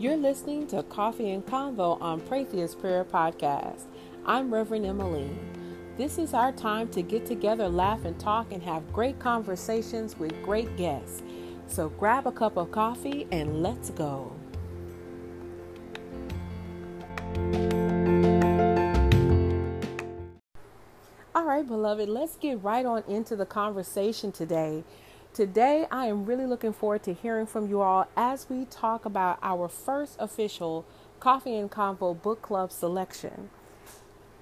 You're listening to Coffee and Convo on Pratheus Prayer Podcast. I'm Reverend Emmeline. This is our time to get together, laugh, and talk, and have great conversations with great guests. So grab a cup of coffee and let's go. All right, beloved, let's get right on into the conversation today. Today, I am really looking forward to hearing from you all as we talk about our first official Coffee and Convo Book Club selection.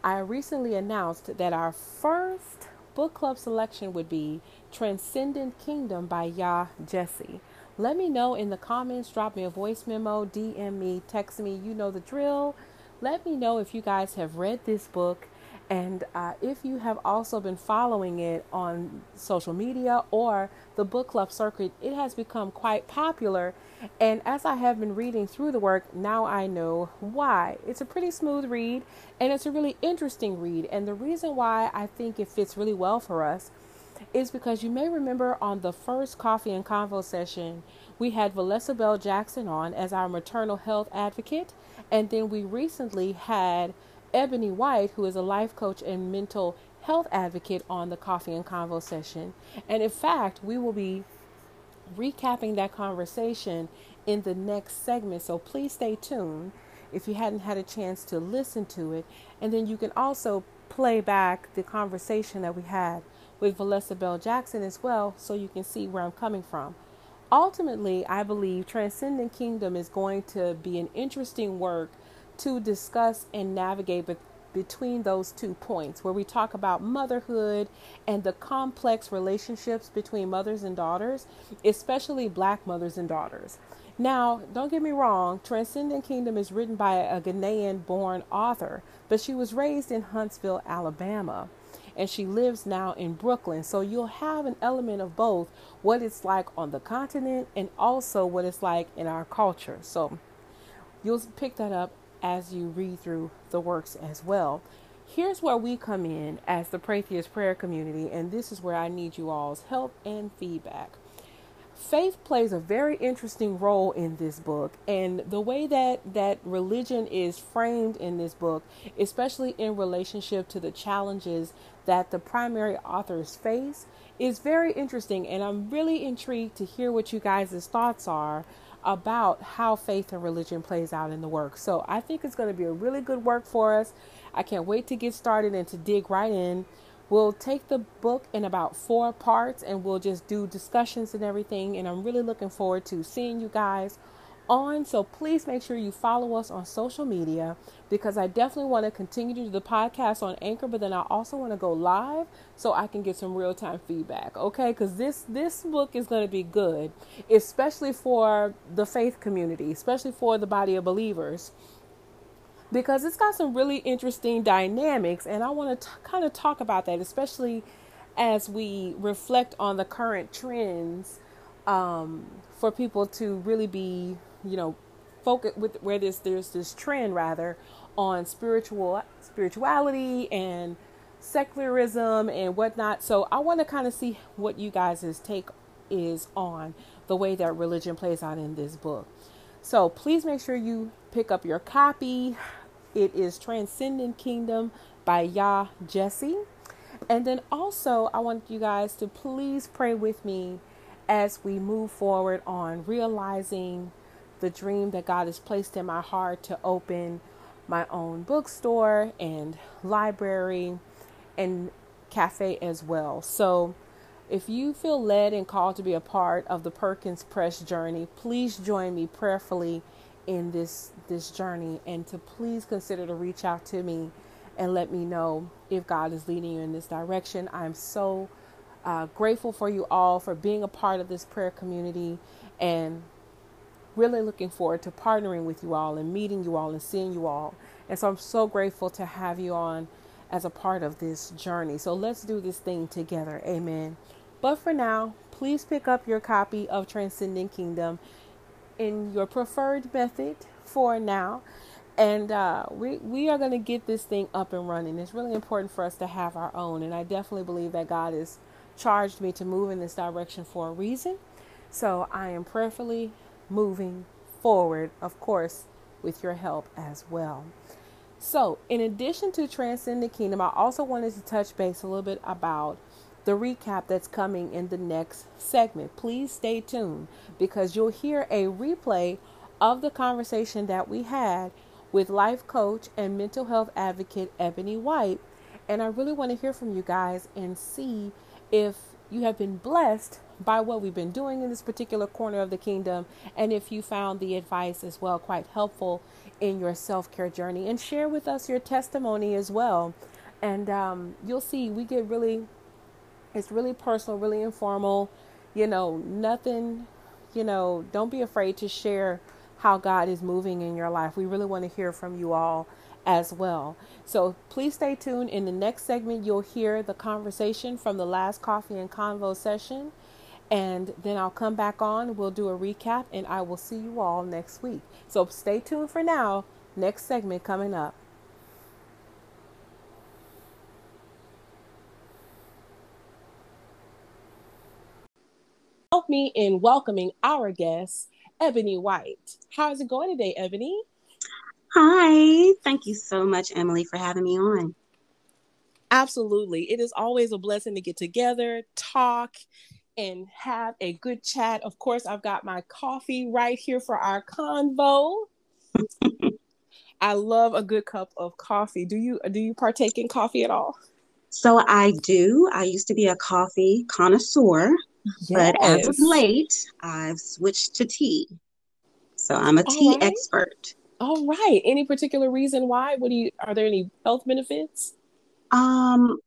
I recently announced that our first book club selection would be Transcendent Kingdom by Yaa Gyasi. Let me know in the comments, drop me a voice memo, DM me, text me, you know the drill. Let me know if you guys have read this book and uh, if you have also been following it on social media or the book club circuit, it has become quite popular. And as I have been reading through the work, now I know why. It's a pretty smooth read and it's a really interesting read. And the reason why I think it fits really well for us is because you may remember on the first Coffee and Convo session, we had Valessa Bell Jackson on as our maternal health advocate. And then we recently had Ebony White, who is a life coach and mental health advocate, on the Coffee and Convo session. And in fact, we will be recapping that conversation in the next segment. So please stay tuned if you hadn't had a chance to listen to it. And then you can also play back the conversation that we had with Valessa Bell Jackson as well, so you can see where I'm coming from. Ultimately, I believe Transcendent Kingdom is going to be an interesting work to discuss and navigate between those two points where we talk about motherhood and the complex relationships between mothers and daughters, especially black mothers and daughters. Now, don't get me wrong, Transcendent Kingdom is written by a Ghanaian born author, but she was raised in Huntsville, Alabama, and she lives now in Brooklyn. So you'll have an element of both what it's like on the continent and also what it's like in our culture. So you'll pick that up as you read through the works as well. Here's where we come in as the Pratheus prayer community, and this is where I need you all's help and feedback. Faith plays a very interesting role in this book, and the way that that religion is framed in this book, especially in relationship to the challenges that the primary authors face, is very interesting. And I'm really intrigued to hear what you guys' thoughts are about how faith and religion plays out in the work. So I think it's going to be a really good work for us. I can't wait to get started and to dig right in. We'll take the book in about four parts and we'll just do discussions and everything. And I'm really looking forward to seeing you guys on. So please make sure you follow us on social media because I definitely want to continue to do the podcast on Anchor, but then I also want to go live so I can get some real time feedback. Okay, because this this book is going to be good, especially for the faith community, especially for the body of believers. Because it's got some really interesting dynamics, and I want to kind of talk about that, especially as we reflect on the current trends um, for people to really be you know, focus with where there's there's this trend rather on spiritual spirituality and secularism and whatnot. So I want to kind of see what you guys' take is on the way that religion plays out in this book. So please make sure you pick up your copy. It is Transcendent Kingdom by Yaa Gyasi. And then also, I want you guys to please pray with me as we move forward on realizing the dream that God has placed in my heart to open my own bookstore and library and cafe as well. So, if you feel led and called to be a part of the Perkins Press journey, please join me prayerfully in this this journey and to please consider to reach out to me and let me know if God is leading you in this direction. I'm so uh, grateful for you all for being a part of this prayer community and really looking forward to partnering with you all and meeting you all and seeing you all. And so I'm so grateful to have you on as a part of this journey. So let's do this thing together. Amen. But for now, please pick up your copy of Transcendent Kingdom in your preferred method for now. And uh, we, we are going to get this thing up and running. It's really important for us to have our own. And I definitely believe that God has charged me to move in this direction for a reason. So I am prayerfully moving forward, of course, with your help as well. So, in addition to Transcendent Kingdom, I also wanted to touch base a little bit about the recap that's coming in the next segment. Please stay tuned because you'll hear a replay of the conversation that we had with life coach and mental health advocate Ebony White. And I really want to hear from you guys and see if you have been blessed by what we've been doing in this particular corner of the kingdom and if you found the advice as well quite helpful in your self care journey. And share with us your testimony as well. And um, you'll see we get really, it's really personal, really informal. You know, nothing, you know, don't be afraid to share how God is moving in your life. We really want to hear from you all as well. So please stay tuned. In the next segment, you'll hear the conversation from the last coffee and convo session. And then I'll come back on, we'll do a recap, and I will see you all next week. So stay tuned for now. Next segment coming up. Help me in welcoming our guest, Ebony White. How's it going today, Ebony? Hi. Thank you so much, Emily, for having me on. Absolutely. It is always a blessing to get together, talk, and have a good chat. Of course, I've got my coffee right here for our convo. I love a good cup of coffee. Do you do you partake in coffee at all? So I do. I used to be a coffee connoisseur, yes. but as of late, I've switched to tea. So I'm a all tea right. expert. All right. Any particular reason why? What do you are there any health benefits? Um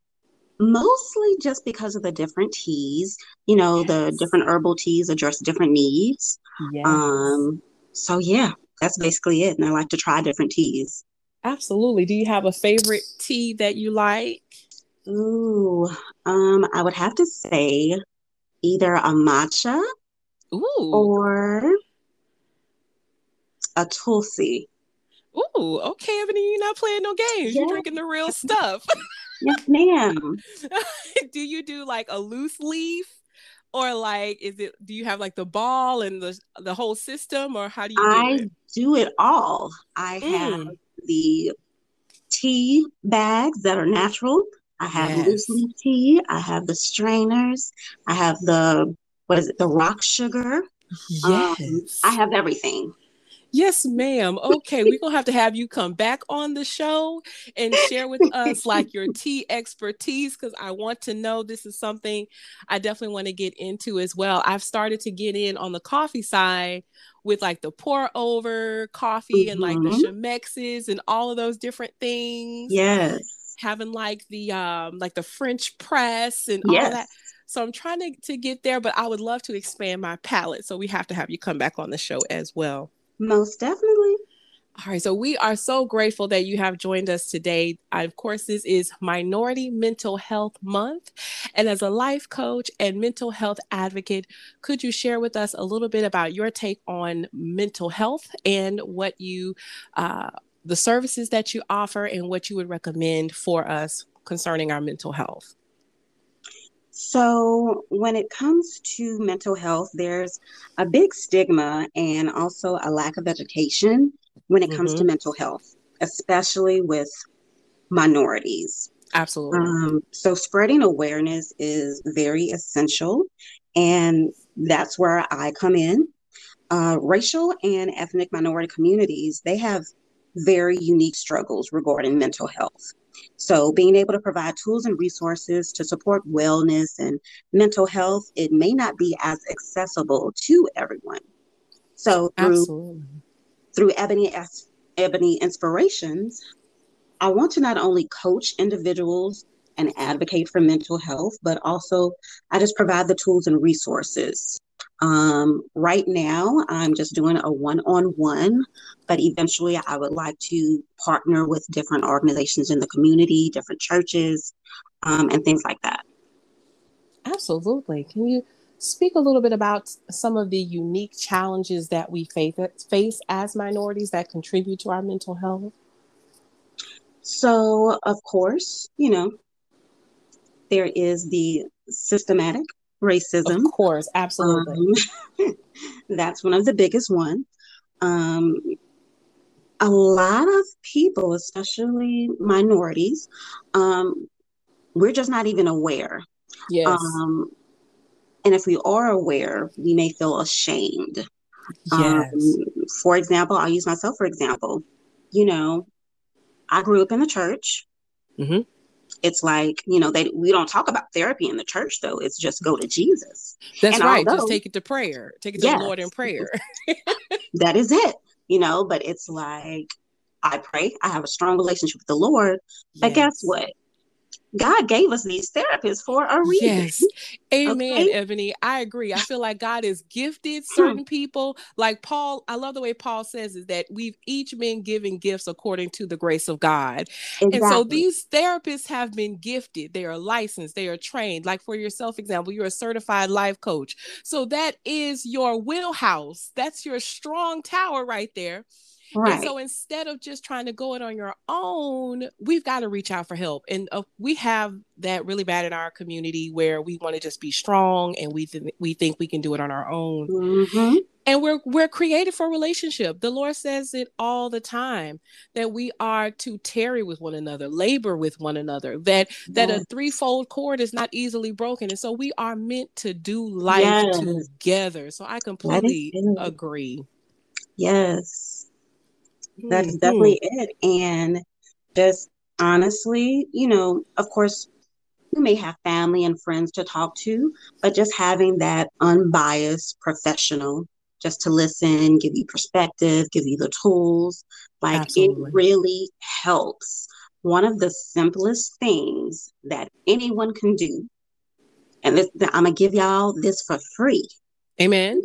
mostly just because of the different teas. You know, yes. the different herbal teas address different needs. Yes. Um so yeah, that's basically it. And I like to try different teas. Absolutely. Do you have a favorite tea that you like? Ooh, um, I would have to say either a matcha Ooh. or a tulsi. Ooh, okay, Ebony, you're not playing no games. Yeah. You're drinking the real stuff. yes, ma'am. do you do like a loose leaf? Or like is it do you have like the ball and the the whole system or how do you do I it? do it all. I mm. have the tea bags that are natural. I have yes. loose leaf tea. I have the strainers. I have the what is it? The rock sugar. Yes. Um, I have everything. Yes, ma'am. Okay, we're gonna have to have you come back on the show and share with us like your tea expertise because I want to know this is something I definitely want to get into as well. I've started to get in on the coffee side with like the pour over coffee mm-hmm. and like the mm-hmm. Chemexes and all of those different things. Yes. Having like the um like the French press and yes. all that. So I'm trying to, to get there, but I would love to expand my palette. So we have to have you come back on the show as well. Most definitely. All right, so we are so grateful that you have joined us today. Of course, this is Minority Mental Health Month. And as a life coach and mental health advocate, could you share with us a little bit about your take on mental health and what you, uh, the services that you offer and what you would recommend for us concerning our mental health? So, when it comes to mental health, there's a big stigma and also a lack of education when it comes mm-hmm. to mental health, especially with minorities. Absolutely. Um, so, spreading awareness is very essential, and that's where I come in. Uh, racial and ethnic minority communities they have very unique struggles regarding mental health. So, being able to provide tools and resources to support wellness and mental health, it may not be as accessible to everyone. So, through Absolutely. through Ebony Ebony Inspirations, I want to not only coach individuals and advocate for mental health, but also I just provide the tools and resources um, right now, I'm just doing a one on one, but eventually I would like to partner with different organizations in the community, different churches, um, and things like that. Absolutely. Can you speak a little bit about some of the unique challenges that we face, face as minorities that contribute to our mental health? So, of course, you know, there is the systematic racism. Of course, absolutely. Um, that's one of the biggest ones. um, a lot of people, especially minorities, um, we're just not even aware. Yes. Um, and if we are aware, we may feel ashamed. Yes. Um, for example, I'll use myself for example. You know, I grew up in the church. Mhm. It's like, you know, they we don't talk about therapy in the church though. It's just go to Jesus. That's and right. although- Just take it to prayer. Take it to Yes. the Lord in prayer. That is it. You know, but it's like I pray, I have a strong relationship with the Lord. But guess what? God gave us these therapists for a reason. Yes. Amen, Okay. Ebony. I agree. I feel like God has gifted Hmm. certain people. Like Paul, I love the way Paul says is that we've each been given gifts according to the grace of God. Exactly. And so these therapists have been gifted. They are licensed, they are trained. Like for yourself, example, you're a certified life coach. So that is your wheelhouse. That's your strong tower right there. And so instead of just trying to go it on your own, we've got to reach out for help. And uh, we have that really bad in our community where we want to just be strong and we th- we think we can do it on our own. hmm And we're we're created for relationship. The Lord says it all the time that we are to tarry with one another, labor with one another. That that a threefold cord is not easily broken. And so we are meant to do life Yes. together. So I completely agree. Yes. That is Mhm. definitely it. And just honestly, you know, of course, you may have family and friends to talk to, but just having that unbiased professional just to listen, give you perspective, give you the tools, like Absolutely. it really helps. One of the simplest things that anyone can do, and this, I'm gonna give y'all this for free, Amen.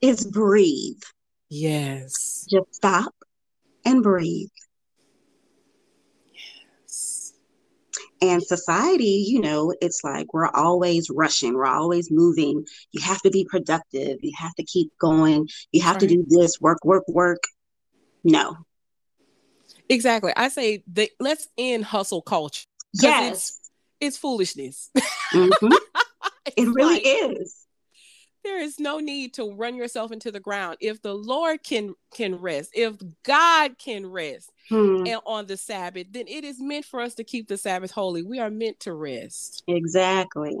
is breathe. Yes. Just stop and breathe. Yes. And society, you know, it's like we're always rushing, we're always moving. You have to be productive, you have to keep going, you have to do this, work, work, work. No. Exactly. I say let's end hustle culture. Yes. It's, it's foolishness. Mhm. It's It really like, is. There is no need to run yourself into the ground. If the Lord can can rest, if God can rest Hmm, and on the Sabbath, then it is meant for us to keep the Sabbath holy. We are meant to rest. exactly.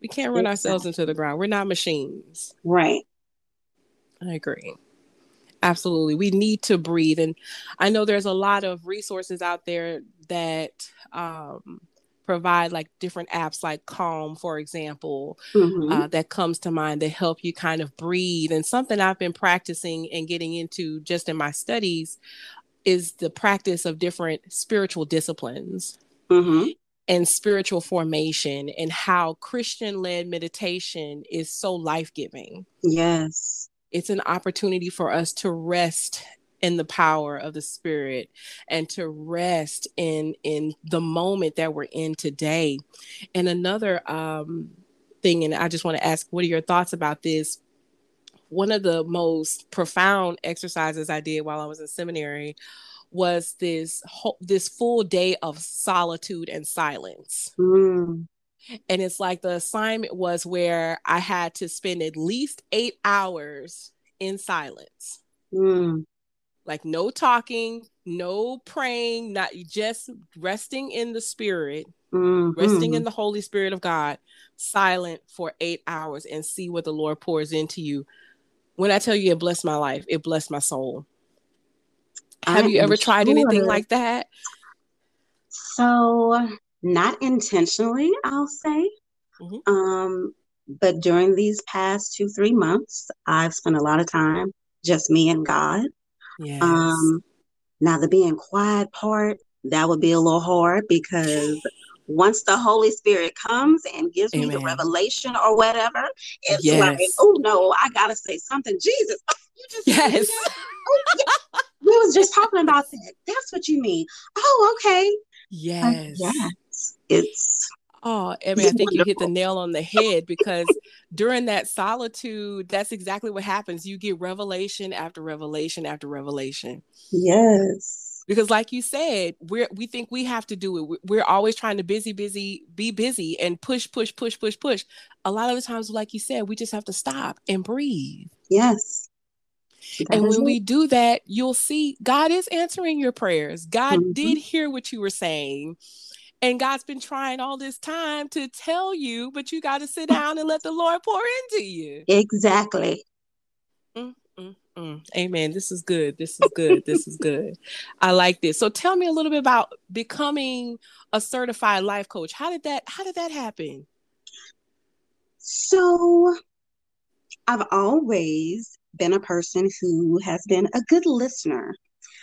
We can't run ourselves into the ground. We're not machines. Right. I agree. Absolutely. We need to breathe. And I know there's a lot of resources out there that um, provide like different apps like Calm, for example, Mhm. uh, that comes to mind that help you kind of breathe. And something I've been practicing and getting into just in my studies is the practice of different spiritual disciplines Mhm. and spiritual formation and how Christian led meditation is so life giving Yes. it's an opportunity for us to rest in the power of the spirit and to rest in in the moment that we're in today and another um thing and i just want to ask what are your thoughts about this one of the most profound exercises i did while i was in seminary was this whole, this full day of solitude and silence Mm. and it's like the assignment was where I had to spend at least eight hours in silence, Mm. Like no talking, no praying, not just resting in the spirit, Mhm. resting in the Holy Spirit of God, silent for eight hours and see what the Lord pours into you. When I tell you it blessed my life, it blessed my soul. Have I you ever tried anything like that? So, not intentionally, I'll say. Mhm. Um, but during these past two, three months, I've spent a lot of time just me and God. Yes. Um, now the being quiet part, that would be a little hard because once the Holy Spirit comes and gives me the revelation or whatever, it's like, oh no, I gotta say something. Jesus, oh, you just yes. Oh, yeah. We was just talking about that. That's what you mean. Oh, okay. Uh, Yes. yes. It's Oh, I mean, I think you hit the nail on the head because during that solitude, that's exactly what happens. You get revelation after revelation after revelation. yes. Because, like you said, we're we think we have to do it. We- We're always trying to busy, busy, be busy, and push, push, push, push, push. A lot of the times, like you said, we just have to stop and breathe. Yes. That and when it. we do that, you'll see God is answering your prayers. God mm-hmm. did hear what you were saying. And God's been trying all this time to tell you, but you got to sit down and let the Lord pour into you. Exactly. Mm, mm, mm. Amen. This is good. This is good. this is good. I like this. So tell me a little bit about becoming a certified life coach. How did that how did that happen? So I've always been a person who has been a good listener.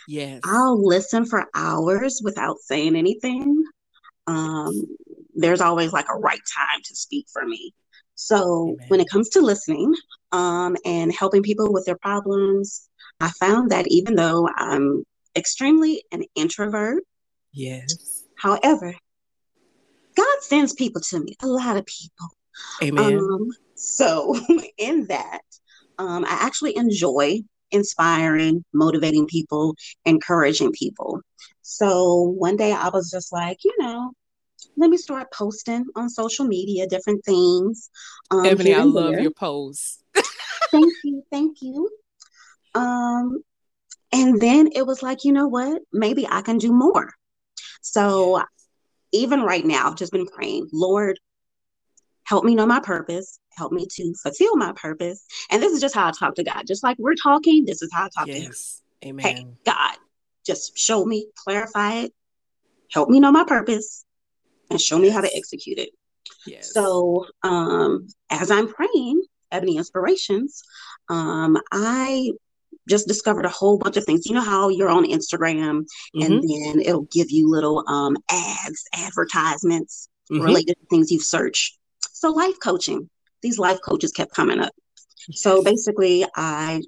Yes. I'll listen for hours without saying anything um, there's always like a right time to speak for me. So Amen. when it comes to listening um, and helping people with their problems, I found that even though I'm extremely an introvert, yes. However, God sends people to me, a lot of people. Amen. Um, so in that, um, I actually enjoy inspiring, motivating people, encouraging people. So one day I was just like, you know, let me start posting on social media different things. Um, Ebony, I love there. your posts. thank you, thank you. Um, and then it was like, you know what? Maybe I can do more. So even right now, I've just been praying, Lord, help me know my purpose, help me to fulfill my purpose. And this is just how I talk to God. Just like we're talking, this is how I talk yes. to Him. Amen. Hey, God, just show me, clarify it, help me know my purpose, and show me how to execute it. Yes. So um, as I'm praying, Ebony Inspirations, um, I just discovered a whole bunch of things. You know how you're on Instagram mm-hmm. and then it'll give you little um, ads, advertisements mm-hmm. related to things you've searched. So life coaching, these life coaches kept coming up. So basically, I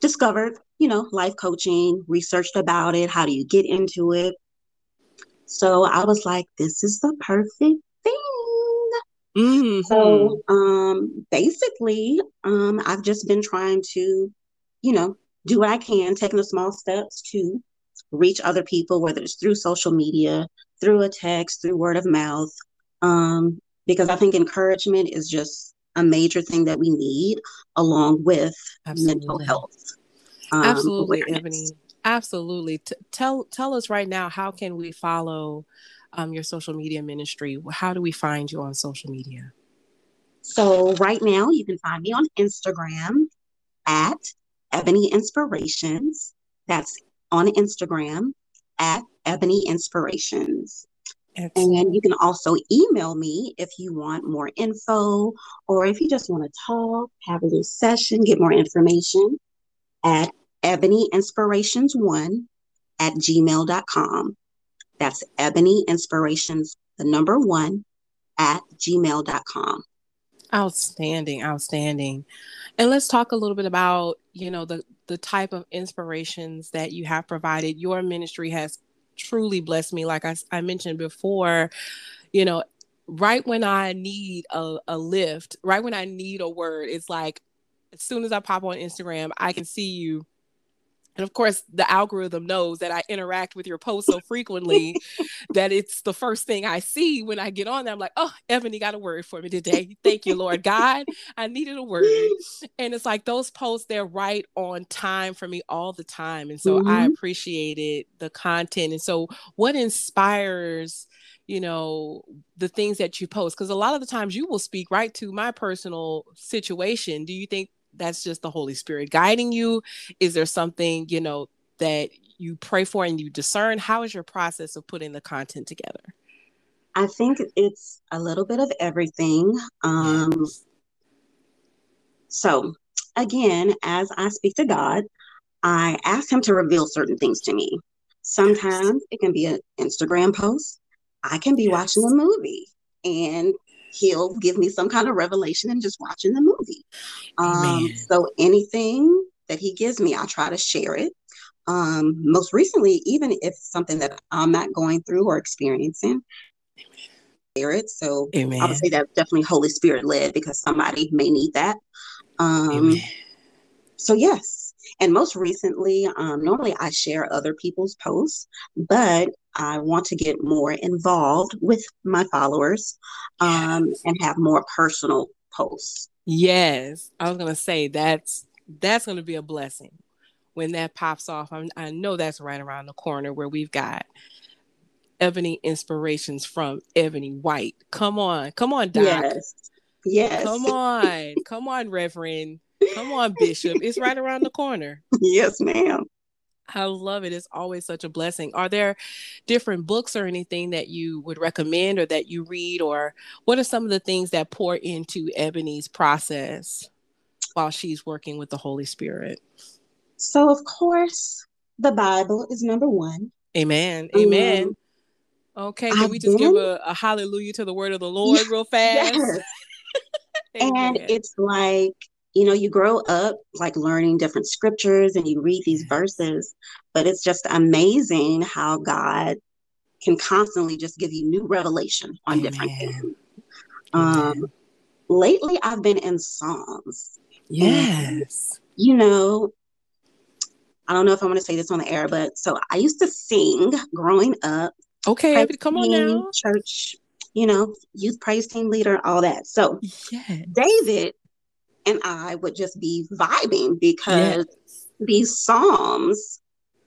discovered, you know, life coaching, researched about it. How do you get into it? So I was like, this is the perfect thing. Mm-hmm. So um, basically, um, I've just been trying to, you know, do what I can, taking the small steps to reach other people, whether it's through social media, through a text, through word of mouth. Um, because I think encouragement is just a major thing that we need along with Absolutely. mental health. Um, Absolutely, awareness. Ebony. Absolutely. T- tell tell us right now how can we follow um, your social media ministry? How do we find you on social media? So right now you can find me on Instagram at Ebony Inspirations. That's on Instagram at Ebony Inspirations. Excellent. And you can also email me if you want more info or if you just want to talk, have a little session, get more information at Ebony Inspirations one at gmail.com. That's Ebony Inspirations, the number one at gmail.com. Outstanding, outstanding. And let's talk a little bit about, you know, the the type of inspirations that you have provided. Your ministry has truly blessed me. Like I, I mentioned before, you know, right when I need a, a lift, right when I need a word, it's like as soon as I pop on Instagram, I can see you and of course, the algorithm knows that I interact with your post so frequently that it's the first thing I see when I get on there. I'm like, oh, Ebony got a word for me today. Thank you, Lord God. I needed a word. And it's like those posts, they're right on time for me all the time. And so mm-hmm. I appreciated the content. And so, what inspires, you know, the things that you post? Because a lot of the times you will speak right to my personal situation. Do you think that's just the Holy Spirit guiding you? Is there something, you know, that you pray for and you discern? How is your process of putting the content together? I think it's a little bit of everything. Um. So, again, as I speak to God, I ask Him to reveal certain things to me. Sometimes it can be an Instagram post. I can be yes. watching a movie and he'll give me some kind of revelation and just watching the movie. Um, so anything that he gives me, I try to share it. Um, most recently, even if something that I'm not going through or experiencing, share it. So Amen. I would say that's definitely Holy Spirit led because somebody may need that. Um, so yes, and most recently, um, normally I share other people's posts, but I want to get more involved with my followers um, yes. and have more personal posts. Yes, I was gonna say that's that's going to be a blessing when that pops off. I'm, I know that's right around the corner where we've got ebony inspirations from Ebony White. Come on, come on, Doc. Yes. Yes. Come on, come on, Reverend. Come on, Bishop. It's right around the corner. Yes, ma'am. I love it. It's always such a blessing. Are there different books or anything that you would recommend or that you read, or what are some of the things that pour into Ebony's process while she's working with the Holy Spirit? So, of course, the Bible is number one. Amen. Amen. Um, okay, can I've we just give a, a, hallelujah to the word of the Lord real fast? Yes. and it's like you know, you grow up like learning different scriptures and you read these verses, but it's just amazing how God can constantly just give you new revelation on Amen. different things. Um, lately, I've been in Psalms. Yes. And, you know, I don't know if I'm going to say this on the air, but so I used to sing growing up. Okay, come on now. Church, you know, youth praise team leader, all that. So, yes. David and I would just be vibing because yes. these Psalms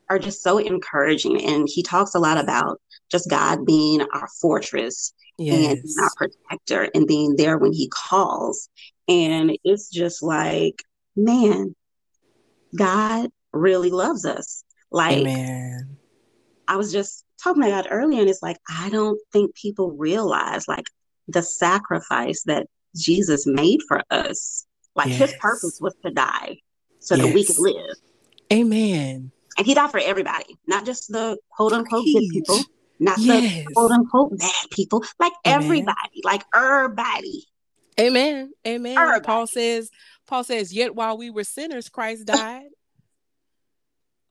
are just so encouraging. And he talks a lot about just God being our fortress yes. and our protector and being there when he calls. And it's just like, man, God really loves us. Like, Amen. I was just talking about God earlier, and it's like, I don't think people realize like the sacrifice that Jesus made for us. Like yes. his purpose was to die so yes. that we could live. Amen. And he died for everybody, not just the quote unquote good people, not yes. the quote unquote bad people, like Amen. everybody, like everybody. Amen. Amen. Everybody. Paul says, Paul says, yet while we were sinners, Christ died.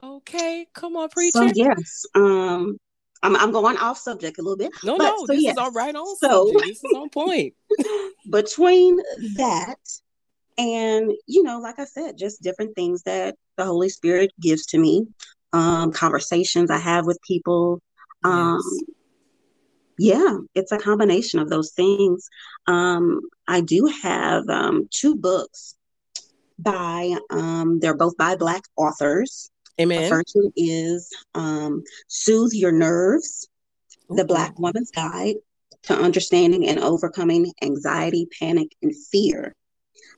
okay, come on, preacher. So, yes. Um, I'm, I'm going off subject a little bit. No, but, no, so this yes. is all right on so, subject. This is on point. between that and you know like i said just different things that the holy spirit gives to me um conversations i have with people um yes. yeah it's a combination of those things. Um i do have um two books by um they're both by black authors. Amen. the first one is um soothe your nerves the black woman's guide to understanding and overcoming anxiety panic and fear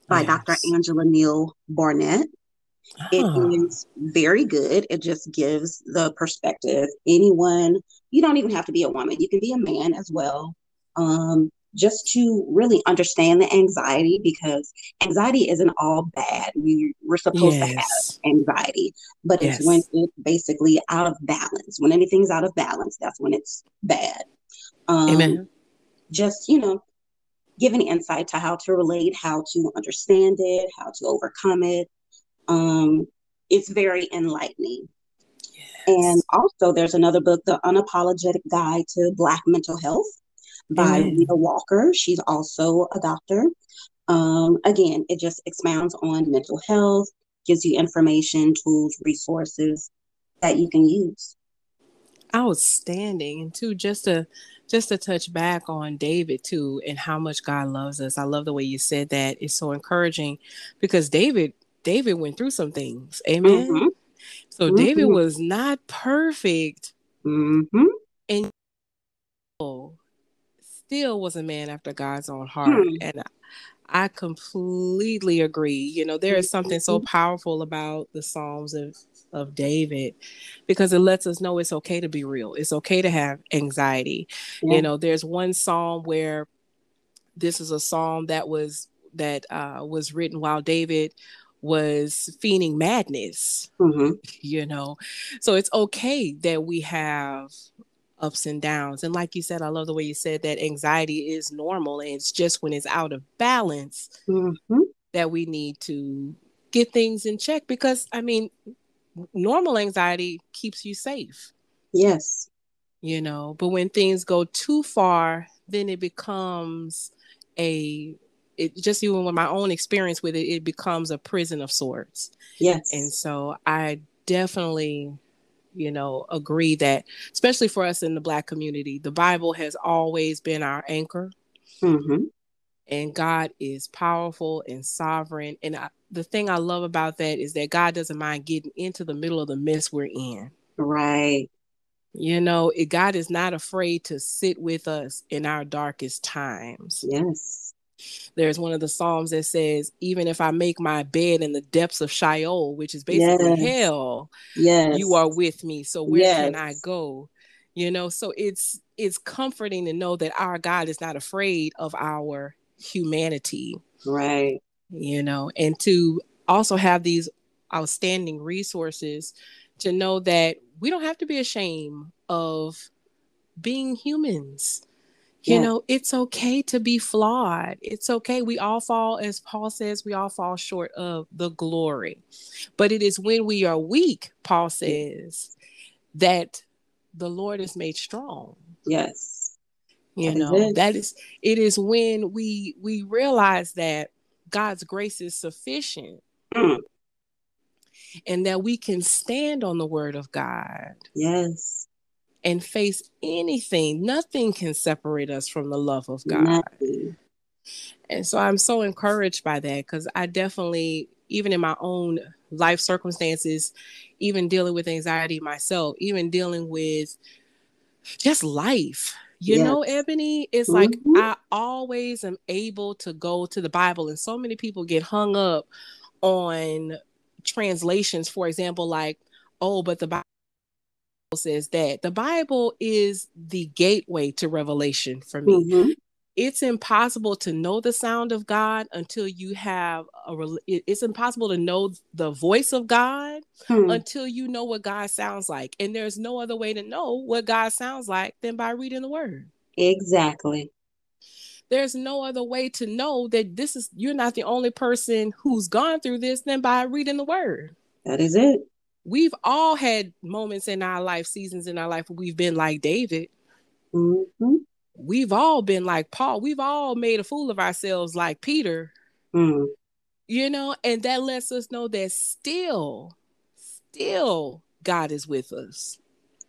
by yes. Dr. Angela Neal Barnett. Oh. It is very good. It just gives the perspective. Anyone, you don't even have to be a woman, you can be a man as well. Um, just to really understand the anxiety because anxiety isn't all bad. We, we're supposed yes. to have anxiety, but yes. it's when it's basically out of balance. When anything's out of balance, that's when it's bad. Um, Amen. Just, you know, giving insight to how to relate, how to understand it, how to overcome it. Um, it's very enlightening. Yes. And also, there's another book, The Unapologetic Guide to Black Mental Health by mm. Rheeda Walker. She's also a doctor. Um, again, it just expounds on mental health, gives you information, tools, resources that you can use. Outstanding. And two, just to just to touch back on David too and how much God loves us. I love the way you said that. It's so encouraging because David David went through some things. Amen. Mm-hmm. So mm-hmm. David was not perfect. Mm-hmm. And still was a man after God's own heart. Hmm. And I completely agree. You know, there is something so mm-hmm. powerful about the Psalms of of David because it lets us know it's okay to be real. It's okay to have anxiety. Yeah. You know, there's one psalm where this is a psalm that was that uh, was written while David was feigning madness. Mm-hmm. You know, so it's okay that we have ups and downs. And like you said, I love the way you said that anxiety is normal, and it's just when it's out of balance mm-hmm. that we need to get things in check. Because I mean, normal anxiety keeps you safe. Yes. You know, but when things go too far, then it becomes a it just even with my own experience with it, it becomes a prison of sorts. Yes. And so I definitely, you know, agree that especially for us in the black community, the Bible has always been our anchor. Mm-hmm. and God is powerful and sovereign. And I, the thing I love about that is that God doesn't mind getting into the middle of the mess we're in. Right. You know, it, God is not afraid to sit with us in our darkest times. Yes. There's one of the Psalms that says, Even if I make my bed in the depths of Sheol, which is basically yes. hell, yes. you are with me. So where yes. can I go? You know, so it's it's comforting to know that our God is not afraid of our humanity. Right. You know, and to also have these outstanding resources to know that we don't have to be ashamed of being humans. You yeah. know, it's okay to be flawed. It's okay. We all fall, as Paul says, we all fall short of the glory. But it is when we are weak, Paul says, that the Lord is made strong. Yes. You know, that is it is when we we realize that God's grace is sufficient. Mm and that we can stand on the word of God. Yes. And face anything. Nothing can separate us from the love of God. Nothing. And so I'm so encouraged by that because I definitely, even in my own life circumstances, even dealing with anxiety myself, even dealing with just life, you yes. know, Ebony, it's mm-hmm. like I always am able to go to the Bible, and so many people get hung up on translations, for example, like, oh, but the Bible says that the Bible is the gateway to revelation for me. Mm-hmm. It's impossible to know the sound of God until you have a. It's impossible to know the voice of God hmm. until you know what God sounds like, and there's no other way to know what God sounds like than by reading the Word. Exactly there's no other way to know that this is you're not the only person who's gone through this than by reading the word. That is it. We've all had moments in our life, seasons in our life where we've been like David. Mm-hmm. We've all been like Paul. We've all made a fool of ourselves like Peter. Mm. You know, and that lets us know that still, still God is with us.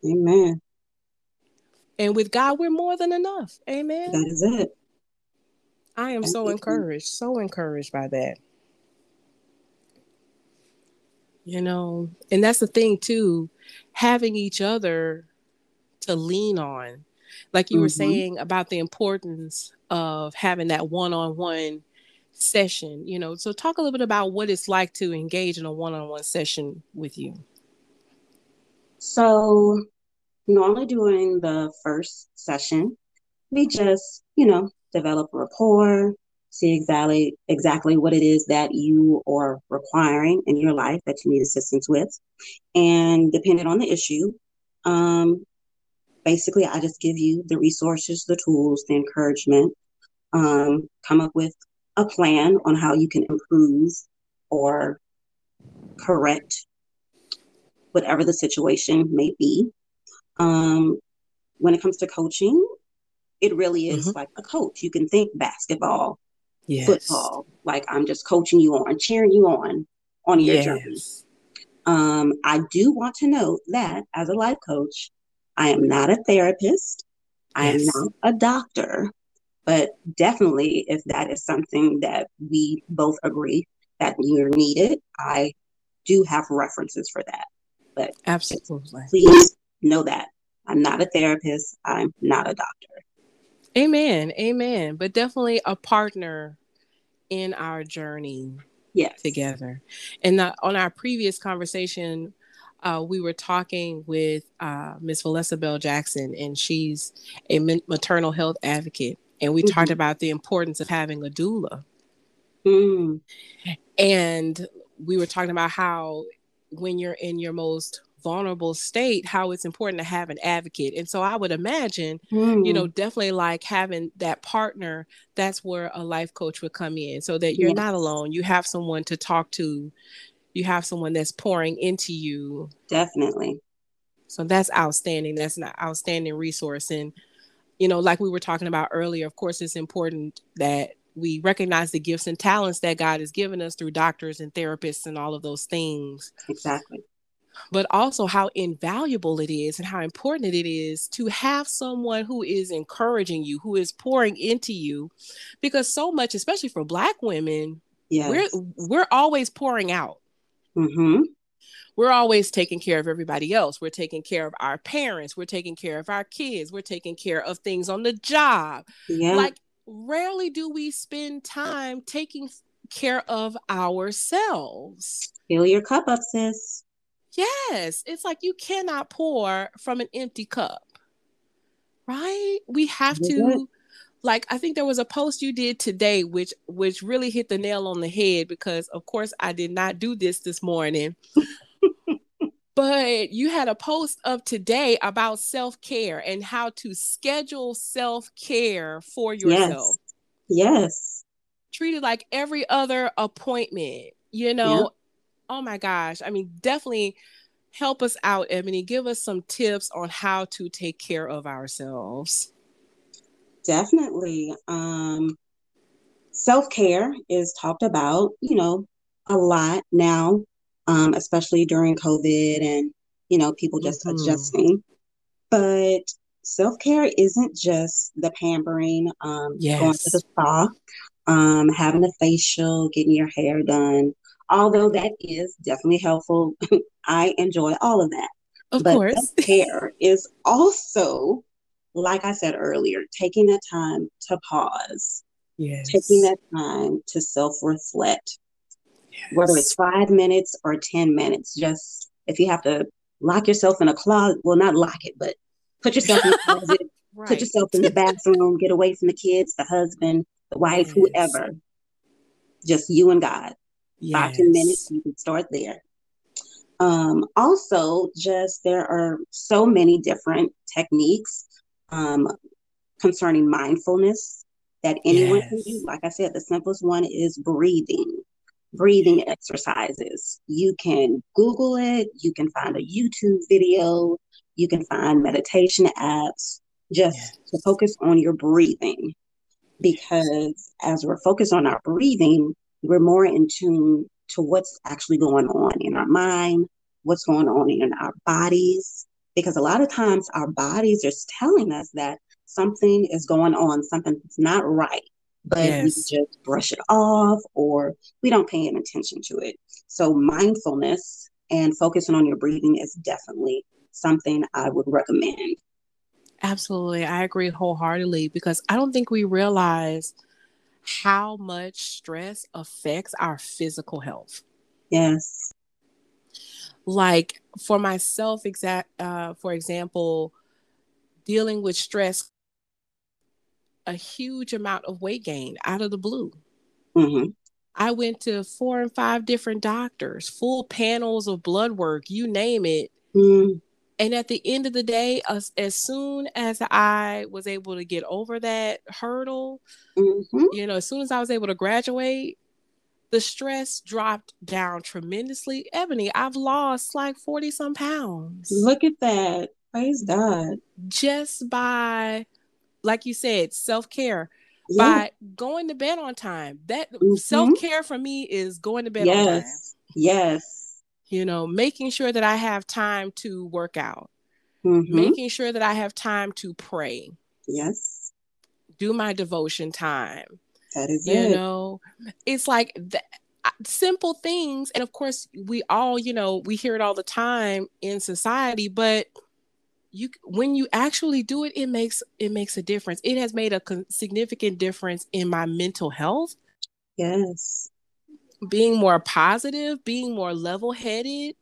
Amen. And with God, we're more than enough. Amen. That is it. I am so encouraged, so encouraged by that. You know, and that's the thing too, having each other to lean on. Like you mm-hmm. were saying about the importance of having that one on one session, you know. So, talk a little bit about what it's like to engage in a one on one session with you. So, normally during the first session, we just, you know, develop rapport, see exactly exactly what it is that you are requiring in your life that you need assistance with. And depending on the issue, um, basically I just give you the resources, the tools, the encouragement, um, come up with a plan on how you can improve or correct whatever the situation may be. Um, when it comes to coaching, it really is mm-hmm. like a coach. You can think basketball, yes. football, like I'm just coaching you on, cheering you on on your yes. journey. Um, I do want to note that as a life coach, I am not a therapist. I yes. am not a doctor, but definitely if that is something that we both agree that you're needed, I do have references for that. But absolutely, please know that I'm not a therapist. I'm not a doctor. Amen. Amen. But definitely a partner in our journey yes. together. And on our previous conversation, uh, we were talking with uh, Miss Valessa Bell Jackson, and she's a maternal health advocate. And we mm-hmm. talked about the importance of having a doula. Mm. And we were talking about how when you're in your most vulnerable state how it's important to have an advocate. And so i would imagine mm. you know hmm. definitely like having that partner that's where a life coach would come in so that you're not alone. You have someone to talk to. You have someone that's pouring into you. Definitely. So that's outstanding. That's an outstanding resource. And you know like we were talking about earlier of course it's important that we recognize the gifts and talents that God has given us through doctors and therapists and all of those things. Exactly but also how invaluable it is and how important it is to have someone who is encouraging you, who is pouring into you. Because so much, especially for Black women, yes. we're, we're always pouring out. Mm-hmm. We're always taking care of everybody else. We're taking care of our parents. We're taking care of our kids. We're taking care of things on the job. Yeah. Like, rarely do we spend time taking care of ourselves. Fill your cup up, sis. Yes, it's like you cannot pour from an empty cup. Right? We have to like I think there was a post you did today which which really hit the nail on the head because of course I did not do this this morning. but you had a post of today about self-care and how to schedule self-care for yourself. Yes. yes. Treat it like every other appointment, you know, oh my gosh. I mean, definitely help us out, Ebony. Give us some tips on how to take care of ourselves. Definitely. Um, Self care is talked about, you know, a lot now, um, especially during COVID and, you know, people just mm-hmm. adjusting. But self care isn't just the pampering, um, yes. going to the spa, um, having a facial, getting your hair done, although that is definitely helpful, I enjoy all of that. Of but course. care is also, like I said earlier, taking that time to pause. Yes. Taking that time to self reflect. Yes. Whether it's five minutes or 10 minutes, just if you have to lock yourself in a closet, well, not lock it, but put yourself in the closet, right. put yourself in the bathroom, get away from the kids, the husband, the wife, yes. whoever. Just you and God yes. five ten minutes you can start there um, also just there are so many different techniques um, concerning mindfulness that anyone yes. can do like i said the simplest one is breathing breathing exercises you can google it you can find a youtube video you can find meditation apps just yes. to focus on your breathing because as we're focused on our breathing we're more in tune to what's actually going on in our mind, what's going on in our bodies. Because a lot of times our bodies are telling us that something is going on, something's not right, but yes. we just brush it off or we don't pay any attention to it. So mindfulness and focusing on your breathing is definitely something I would recommend. Absolutely. I agree wholeheartedly because I don't think we realize – how much stress affects our physical health. Yes. Like for myself, exact uh, for example, dealing with stress, a huge amount of weight gain out of the blue. Mm-hmm. I went to four and five different doctors, full panels of blood work, you name it. Mm-hmm. And at the end of the day, as, as soon as I was able to get over that hurdle, mm-hmm. you know, as soon as I was able to graduate, the stress dropped down tremendously. Ebony, I've lost like 40 some pounds. Look at that. Praise God. Just by, like you said, self care. Yeah. By going to bed on time. That mm-hmm. self care for me is going to bed yes. on time. Yes you know, making sure that I have time to work out, mm-hmm. making sure that I have time to pray. Yes. Do my devotion time. That is you it. know, it's like the, simple things. And of course, we all, you know, we hear it all the time in society, but you when you actually do it it makes it makes a difference it has made a significant difference in my mental health yes being more positive, being more level-headed,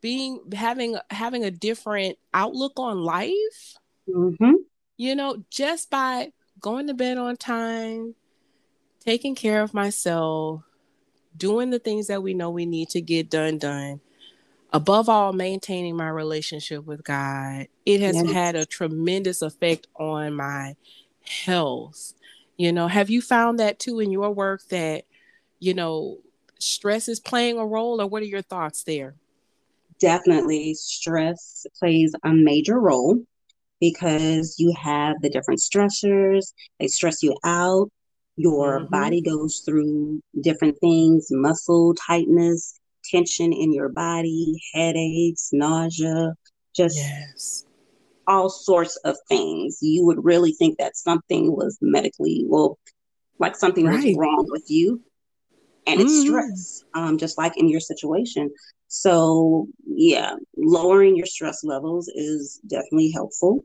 being having having a different outlook on life. Mm-hmm. You know, just by going to bed on time, taking care of myself, doing the things that we know we need to get done done. Above all, maintaining my relationship with God. It has yes. had a tremendous effect on my health. You know, have you found that too in your work that, you know, stress is playing a role, or what are your thoughts there? Definitely, stress plays a major role because you have the different stressors, they stress you out. Your mm-hmm. body goes through different things muscle tightness, tension in your body, headaches, nausea, just yes. all sorts of things. You would really think that something was medically, well, like something right. was wrong with you. And it's mm. stress, um, just like in your situation. So, yeah, lowering your stress levels is definitely helpful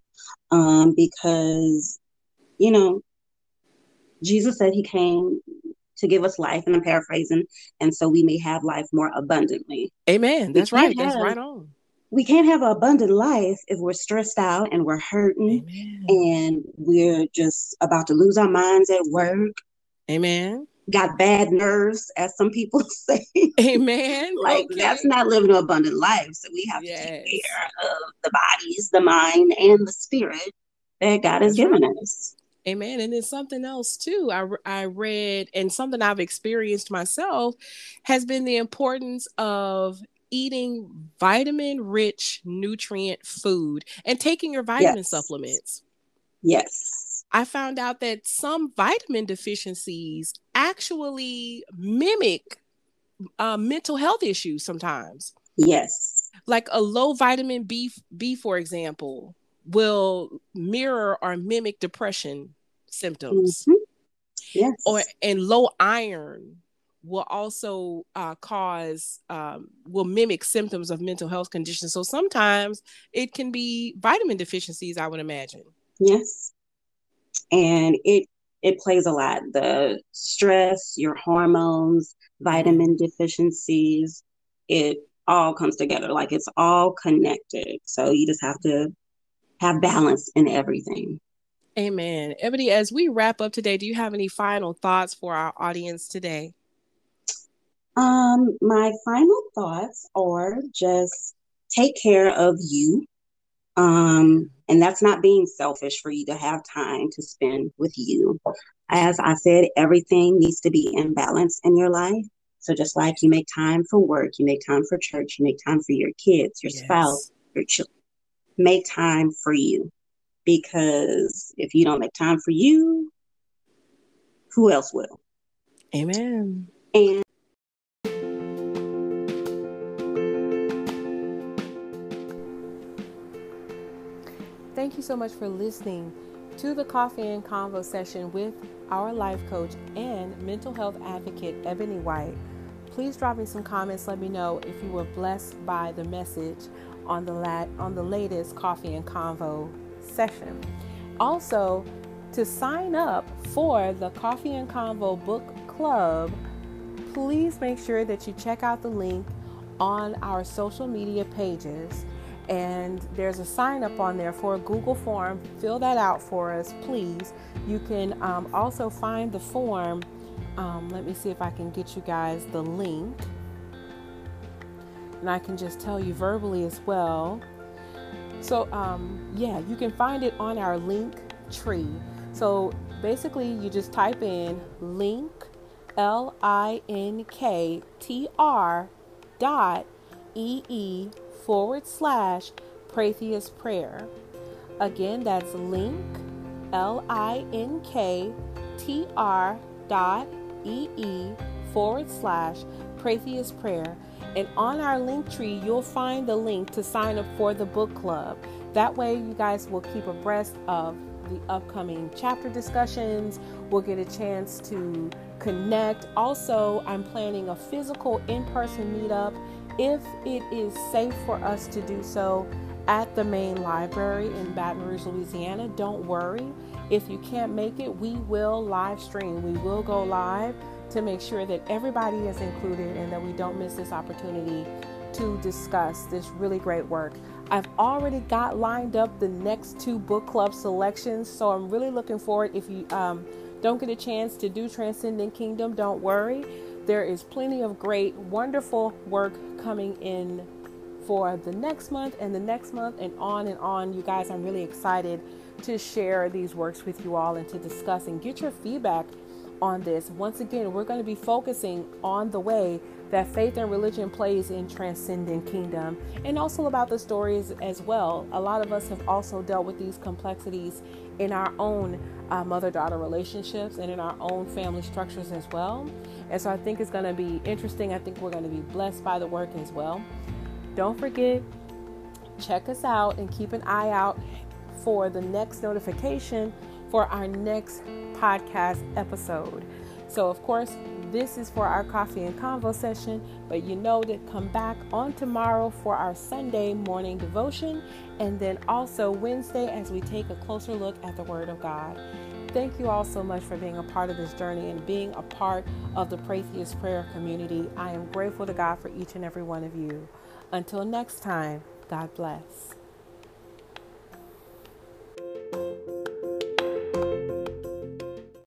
um, because, you know, Jesus said he came to give us life, and I'm paraphrasing, and so we may have life more abundantly. Amen. That's right. Have, That's right on. We can't have an abundant life if we're stressed out and we're hurting Amen. and we're just about to lose our minds at work. Amen. Got bad nerves, as some people say. Amen. like okay. that's not living an abundant life. So we have yes. to take care of the bodies, the mind, and the spirit that God has given us. Amen. And then something else too, I, I read, and something I've experienced myself has been the importance of eating vitamin rich nutrient food and taking your vitamin yes. supplements. Yes. I found out that some vitamin deficiencies actually mimic uh, mental health issues sometimes. Yes. Like a low vitamin B, B, for example, will mirror or mimic depression symptoms. Mm-hmm. Yes. Or and low iron will also uh, cause um, will mimic symptoms of mental health conditions. So sometimes it can be vitamin deficiencies. I would imagine. Yes, and it it plays a lot. The stress, your hormones, vitamin deficiencies, it all comes together. Like it's all connected. So you just have to have balance in everything. Amen. Ebony, as we wrap up today, do you have any final thoughts for our audience today? Um, my final thoughts are just take care of you. Um, and that's not being selfish for you to have time to spend with you. As I said, everything needs to be in balance in your life. So just like you make time for work, you make time for church, you make time for your kids, your yes. spouse, your children make time for you because if you don't make time for you, who else will? Amen. And Thank you so much for listening to the Coffee and Convo session with our life coach and mental health advocate, Ebony White. Please drop me some comments. Let me know if you were blessed by the message on the lat on the latest Coffee and Convo session. Also, to sign up for the Coffee and Convo Book Club, please make sure that you check out the link on our social media pages. And there's a sign up on there for a Google form. Fill that out for us, please. You can um, also find the form. Um, let me see if I can get you guys the link and I can just tell you verbally as well. So, um, yeah, you can find it on our link tree. So basically, you just type in link L I N K T R dot E E forward slash Pratheus Prayer. Again, that's link L I N K T R dot E E forward slash Pratheus Prayer and on our link tree, you'll find the link to sign up for the book club. That way, you guys will keep abreast of the upcoming chapter discussions. We'll get a chance to connect. Also, I'm planning a physical in person meetup if it is safe for us to do so at the main library in Baton Rouge, Louisiana. Don't worry. If you can't make it, we will live stream. We will go live to make sure that everybody is included and that we don't miss this opportunity to discuss this really great work. I've already got lined up the next two book club selections, so I'm really looking forward. If you um, don't get a chance to do Transcendent Kingdom, don't worry. There is plenty of great, wonderful work coming in for the next month and the next month and on and on. You guys, I'm really excited to share these works with you all and to discuss and get your feedback on this. Once again, we're going to be focusing on the way that faith and religion plays in transcendent kingdom and also about the stories as well. A lot of us have also dealt with these complexities in our own uh, mother daughter relationships and in our own family structures as well. And so I think it's going to be interesting. I think we're going to be blessed by the work as well. Don't forget, check us out and keep an eye out for the next notification for our next podcast episode. So, of course, this is for our coffee and convo session, but you know to come back on tomorrow for our Sunday morning devotion and then also Wednesday as we take a closer look at the Word of God. Thank you all so much for being a part of this journey and being a part of the Pratheus Prayer community. I am grateful to God for each and every one of you. Until next time, God bless.